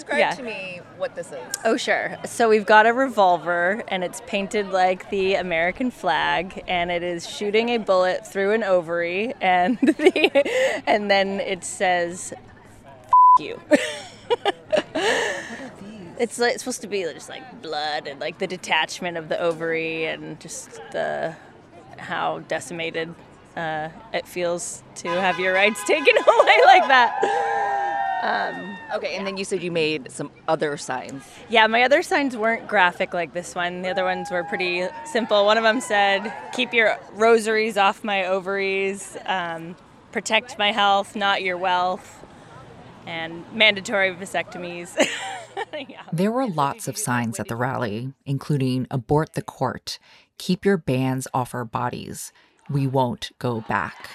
describe Yeah. to me what this is? Oh, sure. So we've got a revolver, and it's painted like the American flag, and it is shooting a bullet through an ovary, and the, and then it says "F- you." It's like, it's supposed to be just like blood and like the detachment of the ovary and just the how decimated uh, it feels to have your rights taken away like that. Okay, and then you said you made some other signs. Yeah, my other signs weren't graphic like this one. The other ones were pretty simple. One of them said, "Keep your rosaries off my ovaries, um, protect my health, not your wealth," and mandatory vasectomies. yeah. There were lots of signs at the rally, including abort the court, keep your bans off our bodies, we won't go back.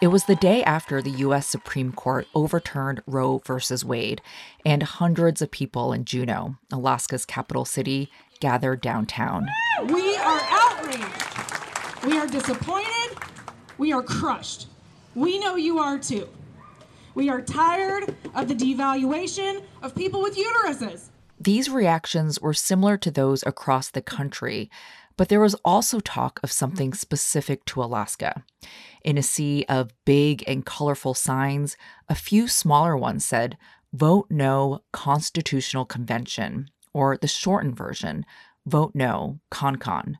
It was the day after the U.S. Supreme Court overturned Roe versus Wade, and hundreds of people in Juneau, Alaska's capital city, gathered downtown. We are outraged. We are disappointed. We are crushed. We know you are too. We are tired of the devaluation of people with uteruses. These reactions were similar to those across the country, but there was also talk of something specific to Alaska. In a sea of big and colorful signs, a few smaller ones said, Vote No Constitutional Convention, or the shortened version, Vote No ConCon.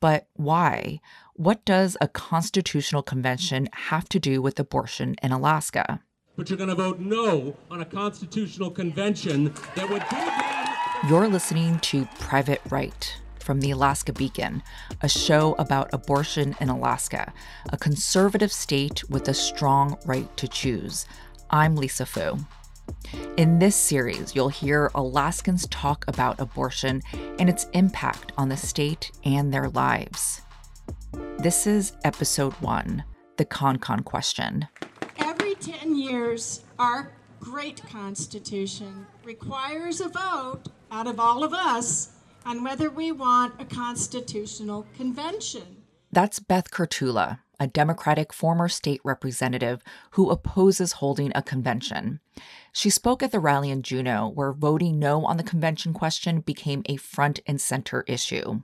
But why? What does a constitutional convention have to do with abortion in Alaska? but you're going to vote no on a constitutional convention that would them You're listening to Private Right from the Alaska Beacon, a show about abortion in Alaska, a conservative state with a strong right to choose. I'm Lisa Phu. In this series, you'll hear Alaskans talk about abortion and its impact on the state and their lives. This is episode one The Con Con Question. Every 10 years, our great Constitution requires a vote out of all of us on whether we want a constitutional convention. That's Beth Kerttula, a Democratic former state representative who opposes holding a convention. She spoke at the rally in Juneau, where voting no on the convention question became a front and center issue.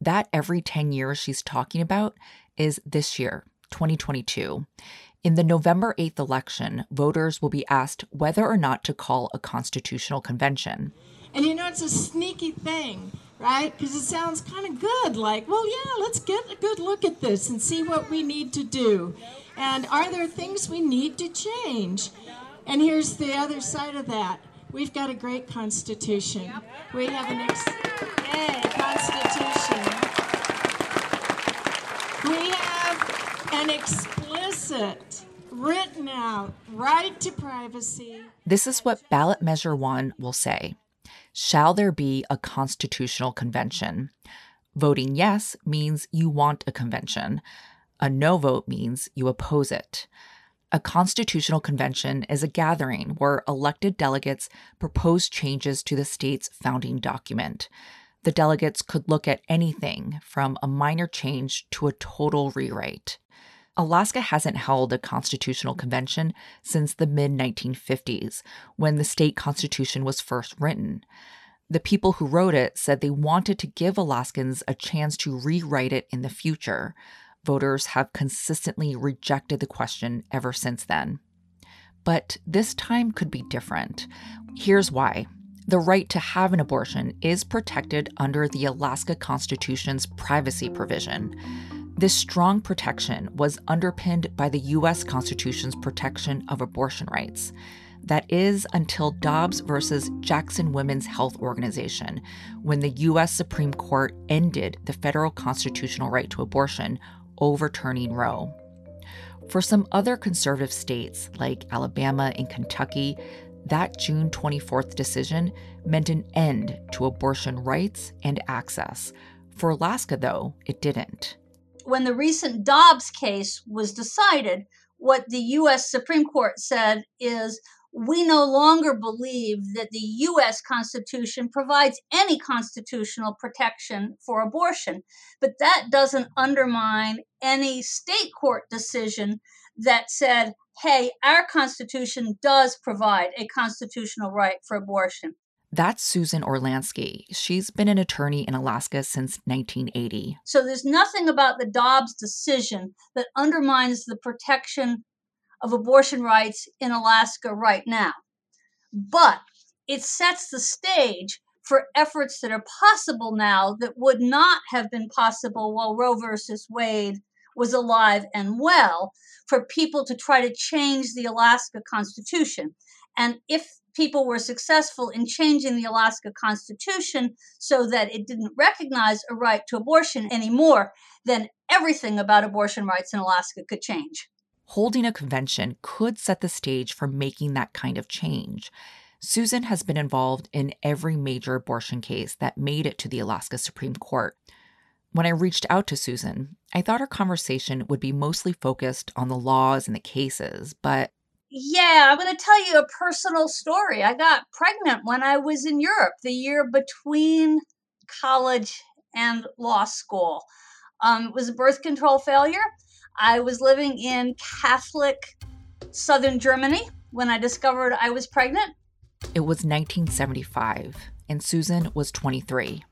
That every 10 years she's talking about is this year, 2022. In the November 8th election, voters will be asked whether or not to call a constitutional convention. And you know, it's a sneaky thing, right? Because it sounds kind of good. Like, well, yeah, let's get a good look at this and see what we need to do. And are there things we need to change? And here's the other side of that. We've got a great constitution. We have an ex- yay, constitution. We have an explicit, written out right to privacy. This is what ballot measure one will say. Shall there be a constitutional convention? Voting yes means you want a convention. A no vote means you oppose it. A constitutional convention is a gathering where elected delegates propose changes to the state's founding document. The delegates could look at anything from a minor change to a total rewrite. Alaska hasn't held a constitutional convention since the mid 1950s, when the state constitution was first written. The people who wrote it said they wanted to give Alaskans a chance to rewrite it in the future. Voters have consistently rejected the question ever since then. But this time could be different. Here's why. The right to have an abortion is protected under the Alaska Constitution's privacy provision. This strong protection was underpinned by the U.S. Constitution's protection of abortion rights. That is until Dobbs versus Jackson Women's Health Organization, when the U.S. Supreme Court ended the federal constitutional right to abortion, overturning Roe. For some other conservative states, like Alabama and Kentucky, that June 24th decision meant an end to abortion rights and access. For Alaska, though, it didn't. When the recent Dobbs case was decided, what the U.S. Supreme Court said is we no longer believe that the US Constitution provides any constitutional protection for abortion, but that doesn't undermine any state court decision that said, hey, our Constitution does provide a constitutional right for abortion. That's Susan Orlansky. She's been an attorney in Alaska since 1980. So there's nothing about the Dobbs decision that undermines the protection of abortion rights in Alaska right now. But it sets the stage for efforts that are possible now that would not have been possible while Roe versus Wade was alive and well for people to try to change the Alaska Constitution. And if people were successful in changing the Alaska Constitution so that it didn't recognize a right to abortion anymore, then everything about abortion rights in Alaska could change. Holding a convention could set the stage for making that kind of change. Susan has been involved in every major abortion case that made it to the Alaska Supreme Court. When I reached out to Susan, I thought our conversation would be mostly focused on the laws and the cases, but yeah, I'm going to tell you a personal story. I got pregnant when I was in Europe, the year between college and law school. Um, it was a birth control failure. I was living in Catholic southern Germany when I discovered I was pregnant. It was 1975, and Susan was 23.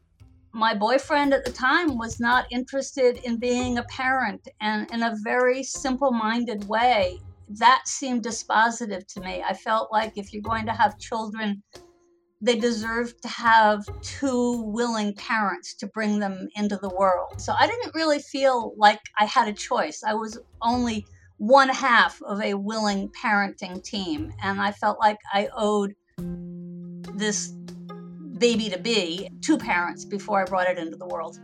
My boyfriend at the time was not interested in being a parent, and in a very simple minded way, that seemed dispositive to me. I felt like if you're going to have children, they deserve to have two willing parents to bring them into the world. So I didn't really feel like I had a choice. I was only one half of a willing parenting team, and I felt like I owed this baby to be two parents before I brought it into the world.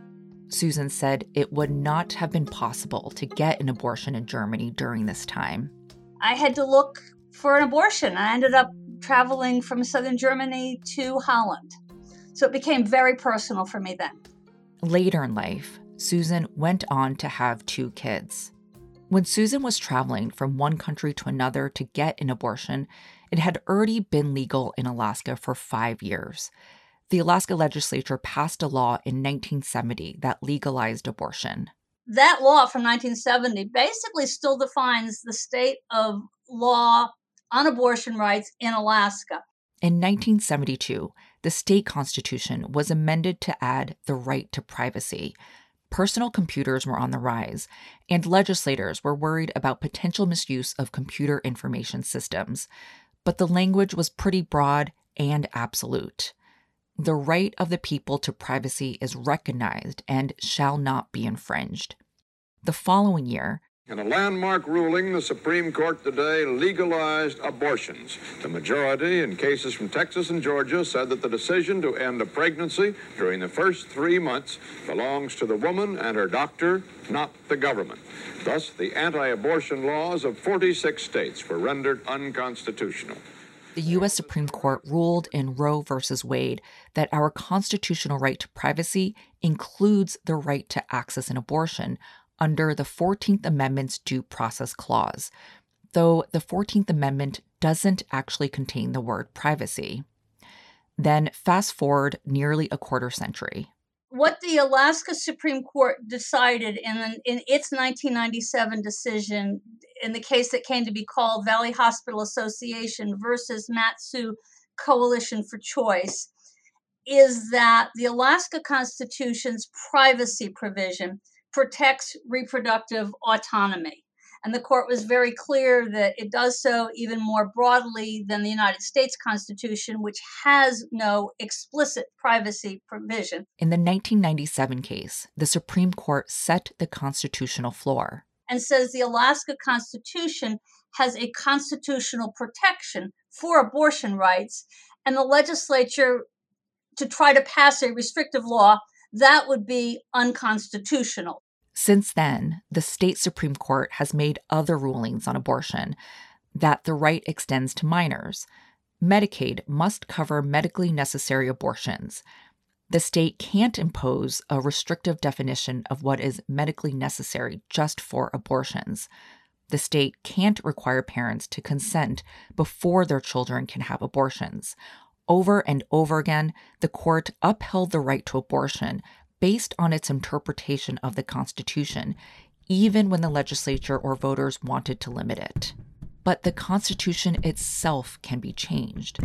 Susan said it would not have been possible to get an abortion in Germany during this time. I had to look for an abortion. I ended up traveling from southern Germany to Holland. So it became very personal for me then. Later in life, Susan went on to have two kids. When Susan was traveling from one country to another to get an abortion, it had already been legal in Alaska for five years. The Alaska legislature passed a law in 1970 that legalized abortion. That law from 1970 basically still defines the state of law on abortion rights in Alaska. In 1972, the state constitution was amended to add the right to privacy. Personal computers were on the rise, and legislators were worried about potential misuse of computer information systems. But the language was pretty broad and absolute. The right of the people to privacy is recognized and shall not be infringed. The following year, in a landmark ruling, the Supreme Court today legalized abortions. The majority in cases from Texas and Georgia said that the decision to end a pregnancy during the first three months belongs to the woman and her doctor, not the government. Thus, the anti abortion laws of 46 states were rendered unconstitutional. The U.S. Supreme Court ruled in Roe v. Wade that our constitutional right to privacy includes the right to access an abortion under the 14th Amendment's Due Process Clause, though the 14th Amendment doesn't actually contain the word privacy. Then fast forward nearly a quarter century. What the Alaska Supreme Court decided in, in its 1997 decision in the case that came to be called Valley Hospital Association versus Mat-Su Coalition for Choice is that the Alaska Constitution's privacy provision protects reproductive autonomy. And the court was very clear that it does so even more broadly than the United States Constitution, which has no explicit privacy provision. In the 1997 case, the Supreme Court set the constitutional floor and says the Alaska Constitution has a constitutional protection for abortion rights, and the legislature to try to pass a restrictive law that would be unconstitutional. Since then, the state Supreme Court has made other rulings on abortion that the right extends to minors. Medicaid must cover medically necessary abortions. The state can't impose a restrictive definition of what is medically necessary just for abortions. The state can't require parents to consent before their children can have abortions. Over and over again, the court upheld the right to abortion based on its interpretation of the Constitution, even when the legislature or voters wanted to limit it. But the Constitution itself can be changed.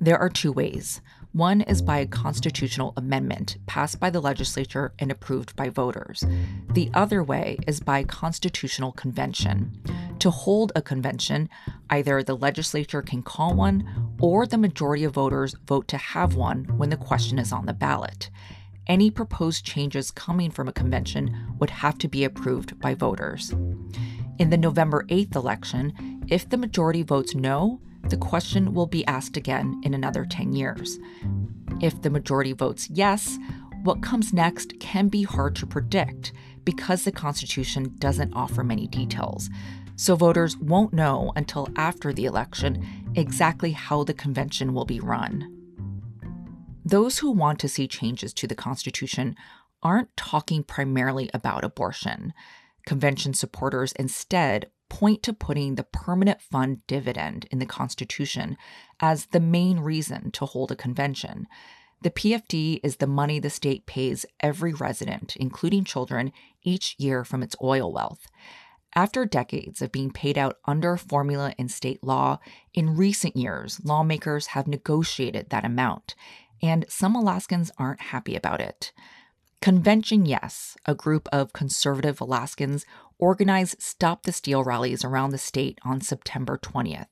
There are two ways. One is by a constitutional amendment passed by the legislature and approved by voters. The other way is by constitutional convention. To hold a convention, either the legislature can call one or the majority of voters vote to have one when the question is on the ballot. Any proposed changes coming from a convention would have to be approved by voters. In the November 8th election, if the majority votes no, the question will be asked again in another 10 years. If the majority votes yes, what comes next can be hard to predict because the Constitution doesn't offer many details. So voters won't know until after the election exactly how the convention will be run. Those who want to see changes to the Constitution aren't talking primarily about abortion. Convention supporters instead point to putting the permanent fund dividend in the Constitution as the main reason to hold a convention. The PFD is the money the state pays every resident, including children, each year from its oil wealth. After decades of being paid out under formula in state law, in recent years, lawmakers have negotiated that amount, and some Alaskans aren't happy about it. Convention Yes, a group of conservative Alaskans, organized Stop the Steal rallies around the state on September 20th,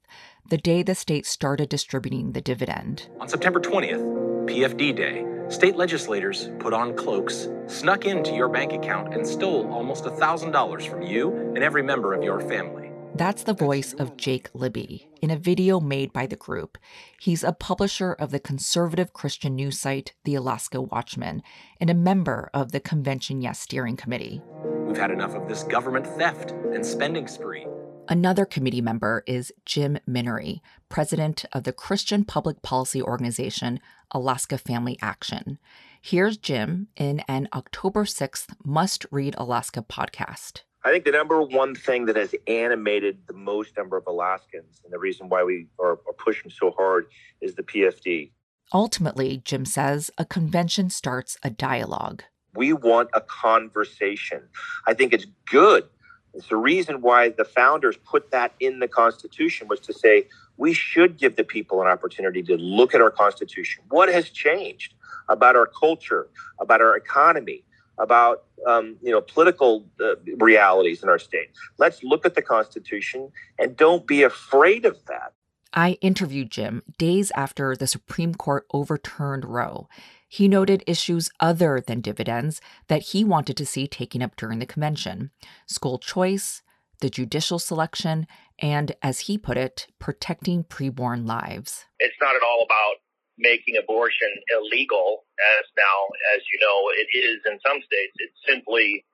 the day the state started distributing the dividend. On September 20th, PFD Day, state legislators put on cloaks, snuck into your bank account, and stole almost $1,000 from you and every member of your family. That's the voice of Jake Libby in a video made by the group. He's a publisher of the conservative Christian news site, The Alaska Watchman, and a member of the Convention Yes Steering Committee. We've had enough of this government theft and spending spree. Another committee member is Jim Minnery, president of the Christian public policy organization Alaska Family Action. Here's Jim in an October 6th Must Read Alaska podcast. I think the number one thing that has animated the most number of Alaskans and the reason why we are, are pushing so hard is the PFD. Ultimately, Jim says, a convention starts a dialogue. We want a conversation. I think it's good. It's the reason why the founders put that in the Constitution was to say we should give the people an opportunity to look at our Constitution. What has changed about our culture, about our economy, about um, you know political uh, realities in our state. Let's look at the Constitution and don't be afraid of that. I interviewed Jim days after the Supreme Court overturned Roe. He noted issues other than dividends that he wanted to see taken up during the convention school choice, the judicial selection, and, as he put it, protecting preborn lives. It's not at all about making abortion illegal, as now, as you know, it is in some states. It's simply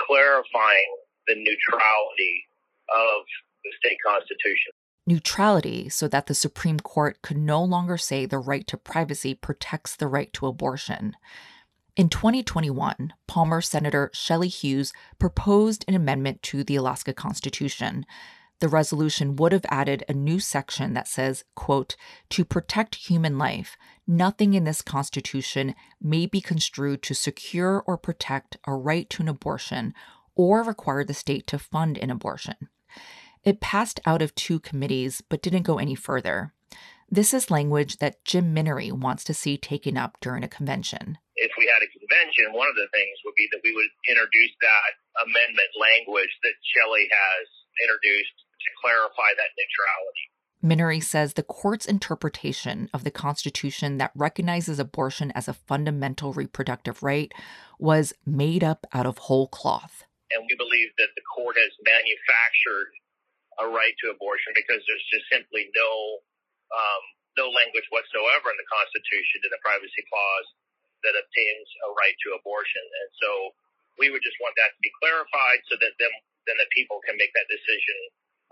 clarifying the neutrality of the state constitution. Neutrality so that the Supreme Court could no longer say the right to privacy protects the right to abortion. In 2021, Palmer Senator Shelley Hughes proposed an amendment to the Alaska Constitution the resolution would have added a new section that says, quote, to protect human life, nothing in this constitution may be construed to secure or protect a right to an abortion or require the state to fund an abortion. It passed out of two committees but didn't go any further. This is language that Jim Minnery wants to see taken up during a convention. If we had a convention, one of the things would be that we would introduce that amendment language that Shelley has introduced to clarify that neutrality. Minnery says the court's interpretation of the Constitution that recognizes abortion as a fundamental reproductive right was made up out of whole cloth. And we believe that the court has manufactured a right to abortion because there's just simply no um, no language whatsoever in the Constitution in the privacy clause that obtains a right to abortion. And so we would just want that to be clarified so that then then the people can make that decision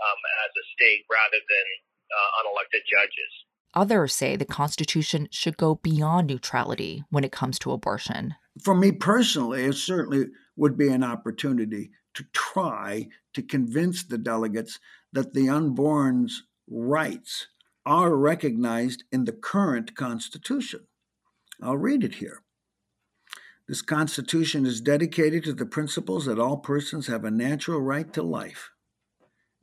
um, as a state rather than uh, unelected judges. Others say the Constitution should go beyond neutrality when it comes to abortion. For me personally, it certainly would be an opportunity to try to convince the delegates that the unborn's rights are recognized in the current Constitution. I'll read it here. This Constitution is dedicated to the principles that all persons have a natural right to life.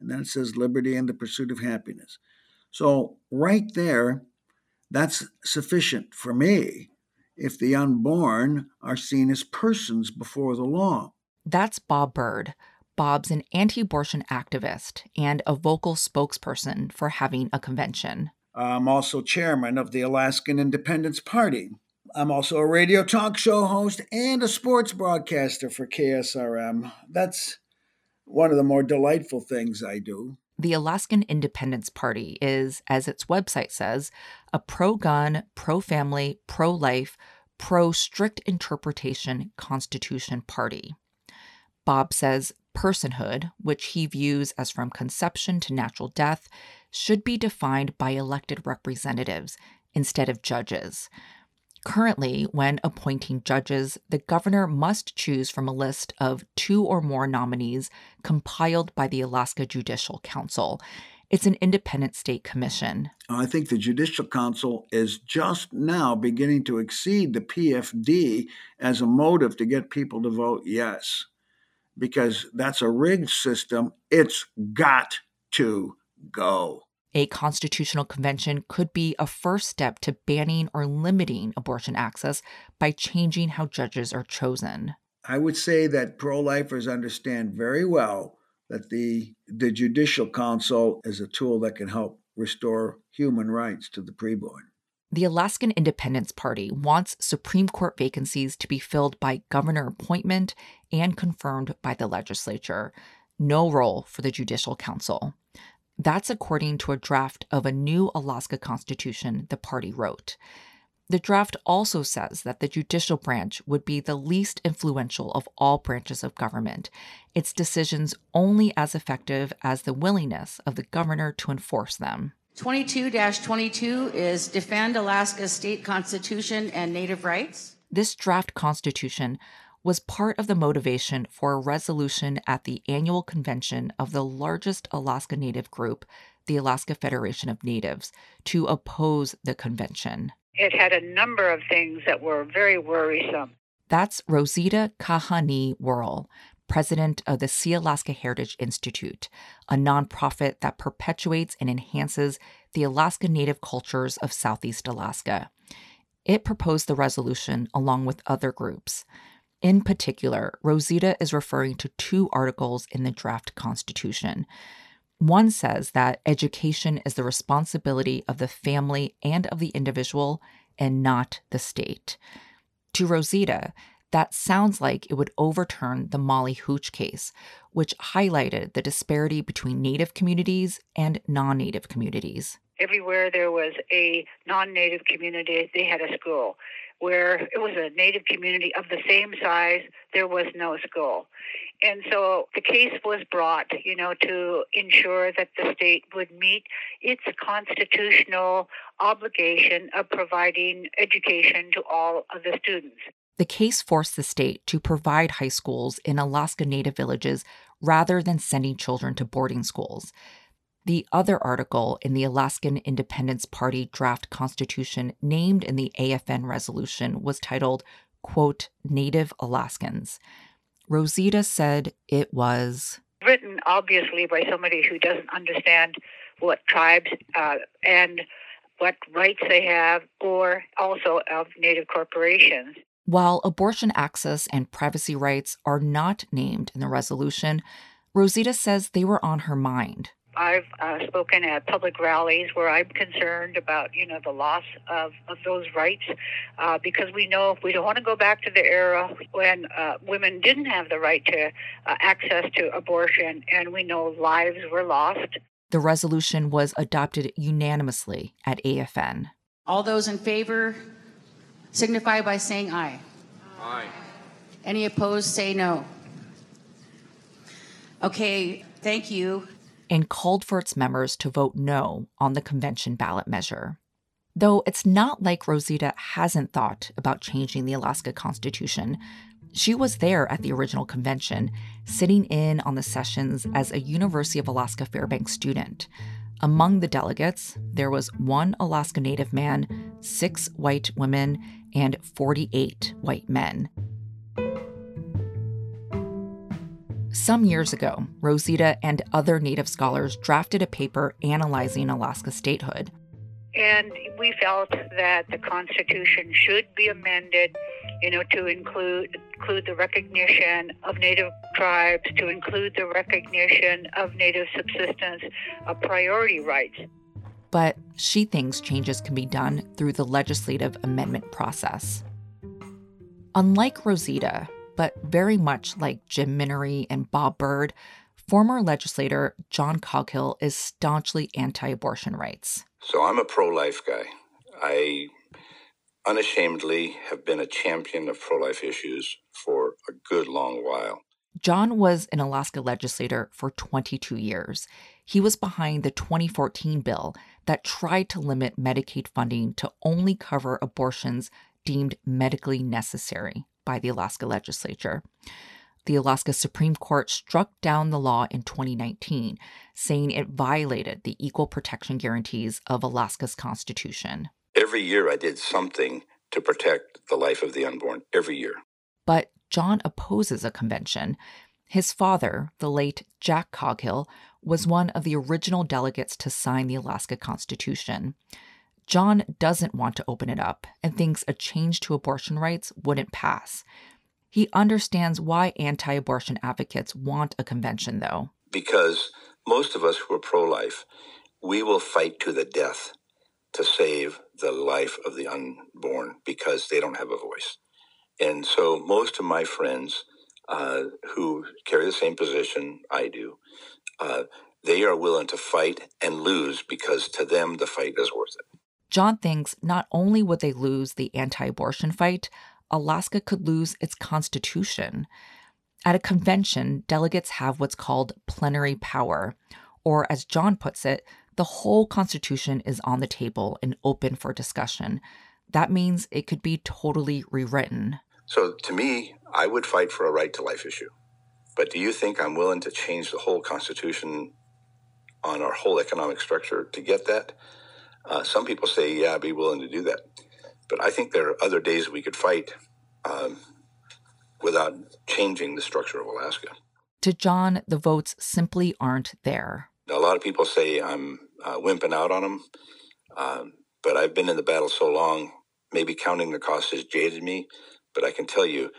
And then it says liberty and the pursuit of happiness. So, right there, that's sufficient for me if the unborn are seen as persons before the law. That's Bob Bird. Bob's an anti abortion activist and a vocal spokesperson for having a convention. I'm also chairman of the Alaskan Independence Party. I'm also a radio talk show host and a sports broadcaster for KSRM. That's one of the more delightful things I do. The Alaskan Independence Party is, as its website says, a pro gun, pro family, pro life, pro strict interpretation Constitution party. Bob says personhood, which he views as from conception to natural death, should be defined by elected representatives instead of judges. Currently, when appointing judges, the governor must choose from a list of two or more nominees compiled by the Alaska Judicial Council. It's an independent state commission. I think the Judicial Council is just now beginning to exceed the PFD as a motive to get people to vote yes, because that's a rigged system. It's got to go. A constitutional convention could be a first step to banning or limiting abortion access by changing how judges are chosen. I would say that pro lifers understand very well that the, the Judicial Council is a tool that can help restore human rights to the preborn. The Alaskan Independence Party wants Supreme Court vacancies to be filled by governor appointment and confirmed by the legislature. No role for the Judicial Council. That's according to a draft of a new Alaska Constitution the party wrote. The draft also says that the judicial branch would be the least influential of all branches of government, its decisions only as effective as the willingness of the governor to enforce them. 22 22 is Defend Alaska's State Constitution and Native Rights. This draft constitution was part of the motivation for a resolution at the annual convention of the largest Alaska Native group, the Alaska Federation of Natives, to oppose the convention. It had a number of things that were very worrisome. That's Rosita Kahani Worl, president of the Sealaska Heritage Institute, a nonprofit that perpetuates and enhances the Alaska Native cultures of Southeast Alaska. It proposed the resolution along with other groups. In particular, Rosita is referring to two articles in the draft constitution. One says that education is the responsibility of the family and of the individual and not the state. To Rosita, that sounds like it would overturn the Molly Hootch case, which highlighted the disparity between Native communities and non Native communities. Everywhere there was a non Native community, they had a school where it was a native community of the same size, there was no school. And so the case was brought, you know, to ensure that the state would meet its constitutional obligation of providing education to all of the students. The case forced the state to provide high schools in Alaska Native villages rather than sending children to boarding schools. The other article in the Alaskan Independence Party draft constitution named in the AFN resolution was titled, quote, Native Alaskans. Rosita said it was written obviously by somebody who doesn't understand what tribes uh, and what rights they have, or also of Native corporations. While abortion access and privacy rights are not named in the resolution, Rosita says they were on her mind. I've uh, spoken at public rallies where I'm concerned about, you know, the loss of, of those rights uh, because we know we don't want to go back to the era when uh, women didn't have the right to uh, access to abortion, and we know lives were lost. The resolution was adopted unanimously at AFN. All those in favor signify by saying aye. Aye. Any opposed, say no. Okay, thank you and called for its members to vote no on the convention ballot measure. Though it's not like Rosita hasn't thought about changing the Alaska Constitution, She was there at the original convention, sitting in on the sessions as a University of Alaska Fairbanks student. Among the delegates, there was one Alaska Native man, six white women, and 48 white men. Some years ago, Rosita and other Native scholars drafted a paper analyzing Alaska statehood. And we felt that the Constitution should be amended, you know, to include include the recognition of Native tribes, to include the recognition of Native subsistence, of priority rights. But she thinks changes can be done through the legislative amendment process. Unlike Rosita, but very much like Jim Minnery and Bob Bird, former legislator John Coghill is staunchly anti abortion rights. So I'm a pro life guy. I unashamedly have been a champion of pro life issues for a good long while. John was an Alaska legislator for 22 years. He was behind the 2014 bill that tried to limit Medicaid funding to only cover abortions deemed medically necessary by the Alaska legislature. The Alaska Supreme Court struck down the law in 2019, saying it violated the equal protection guarantees of Alaska's Constitution. Every year I did something to protect the life of the unborn, every year. But John opposes a convention. His father, the late Jack Coghill, was one of the original delegates to sign the Alaska Constitution. John doesn't want to open it up and thinks a change to abortion rights wouldn't pass. He understands why anti abortion advocates want a convention, though. Because most of us who are pro life, we will fight to the death to save the life of the unborn because they don't have a voice. And so most of my friends uh, who carry the same position I do, uh, they are willing to fight and lose because to them the fight is worth it. John thinks not only would they lose the anti abortion fight, Alaska could lose its constitution. At a convention, delegates have what's called plenary power, or as John puts it, the whole Constitution is on the table and open for discussion. That means it could be totally rewritten. So, to me, I would fight for a right to life issue. But do you think I'm willing to change the whole Constitution on our whole economic structure to get that? Uh, some people say, yeah, I'd be willing to do that. But I think there are other days we could fight um, without changing the structure of Alaska. To John, the votes simply aren't there. A lot of people say I'm uh, wimping out on them, um, but I've been in the battle so long, maybe counting the cost has jaded me. But I can tell you,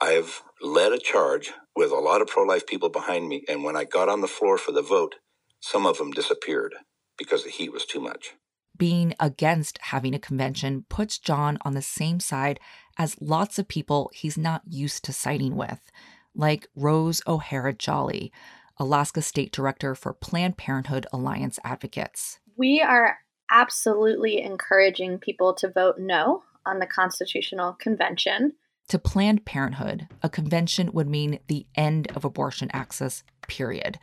I've led a charge with a lot of pro life people behind me. And when I got on the floor for the vote, some of them disappeared because the heat was too much being against having a convention puts John on the same side as lots of people he's not used to siding with, like Rose O'Hara Jolley, Alaska State Director for Planned Parenthood Alliance Advocates. We are absolutely encouraging people to vote no on the Constitutional Convention. To Planned Parenthood, a convention would mean the end of abortion access, period.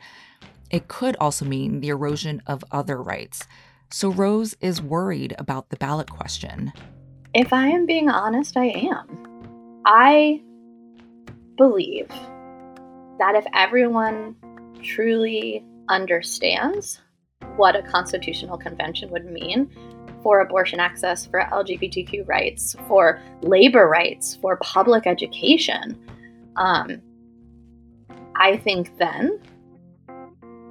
It could also mean the erosion of other rights so Rose is worried about the ballot question. If I am being honest, I am. I believe that if everyone truly understands what a constitutional convention would mean for abortion access, for LGBTQ rights, for labor rights, for public education, um, I think then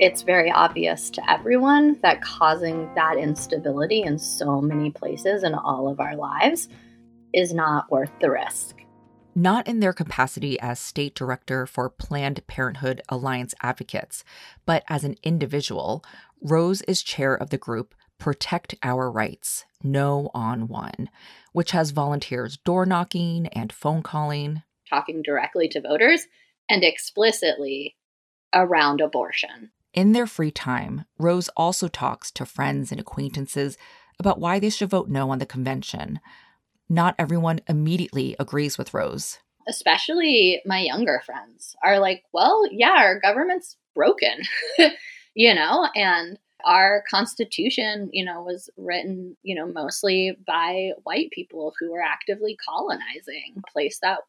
it's very obvious to everyone that causing that instability in so many places in all of our lives is not worth the risk. Not in their capacity as state director for Planned Parenthood Alliance Advocates, but as an individual, Rose is chair of the group Protect Our Rights, No on One, which has volunteers door knocking and phone calling, talking directly to voters and explicitly around abortion. In their free time, Rose also talks to friends and acquaintances about why they should vote no on the convention. Not everyone immediately agrees with Rose. Especially my younger friends are like, well, yeah, our government's broken, you know, and our constitution, you know, was written, you know, mostly by white people who were actively colonizing a place that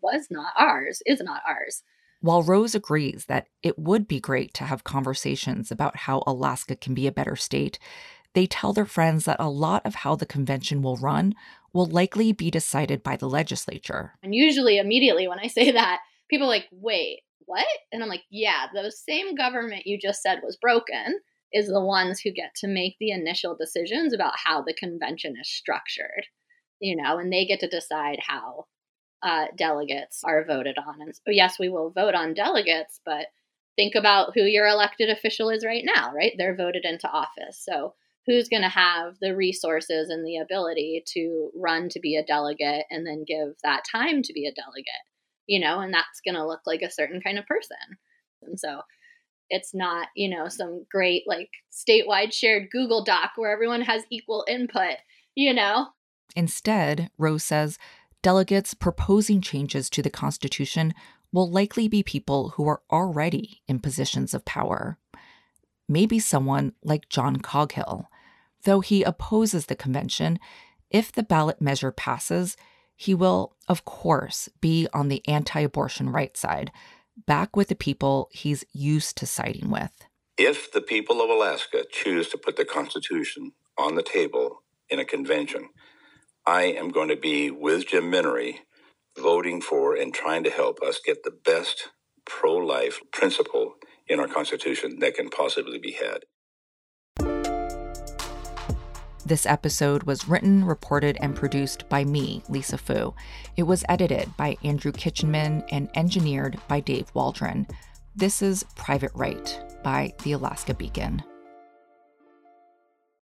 was not ours, is not ours. While Rose agrees that it would be great to have conversations about how Alaska can be a better state, they tell their friends that a lot of how the convention will run will likely be decided by the legislature. And usually, immediately when I say that, people are like, wait, what? And I'm like, yeah, the same government you just said was broken is the ones who get to make the initial decisions about how the convention is structured, you know, and they get to decide how uh, delegates are voted on. And yes, we will vote on delegates, but think about who your elected official is right now, right? They're voted into office. So who's going to have the resources and the ability to run to be a delegate and then give that time to be a delegate, you know, and that's going to look like a certain kind of person. And so it's not, you know, some great like statewide shared Google Doc where everyone has equal input, you know? Instead, Rose says delegates proposing changes to the Constitution will likely be people who are already in positions of power. Maybe someone like John Coghill. Though he opposes the convention, if the ballot measure passes, he will, of course, be on the anti abortion right side, back with the people he's used to siding with. If the people of Alaska choose to put the Constitution on the table in a convention, I am going to be with Jim Minnery voting for and trying to help us get the best pro life principle in our Constitution that can possibly be had. This episode was written, reported, and produced by me, Lisa Phu. It was edited by Andrew Kitchenman and engineered by Dave Waldron. This is Private Right by the Alaska Beacon.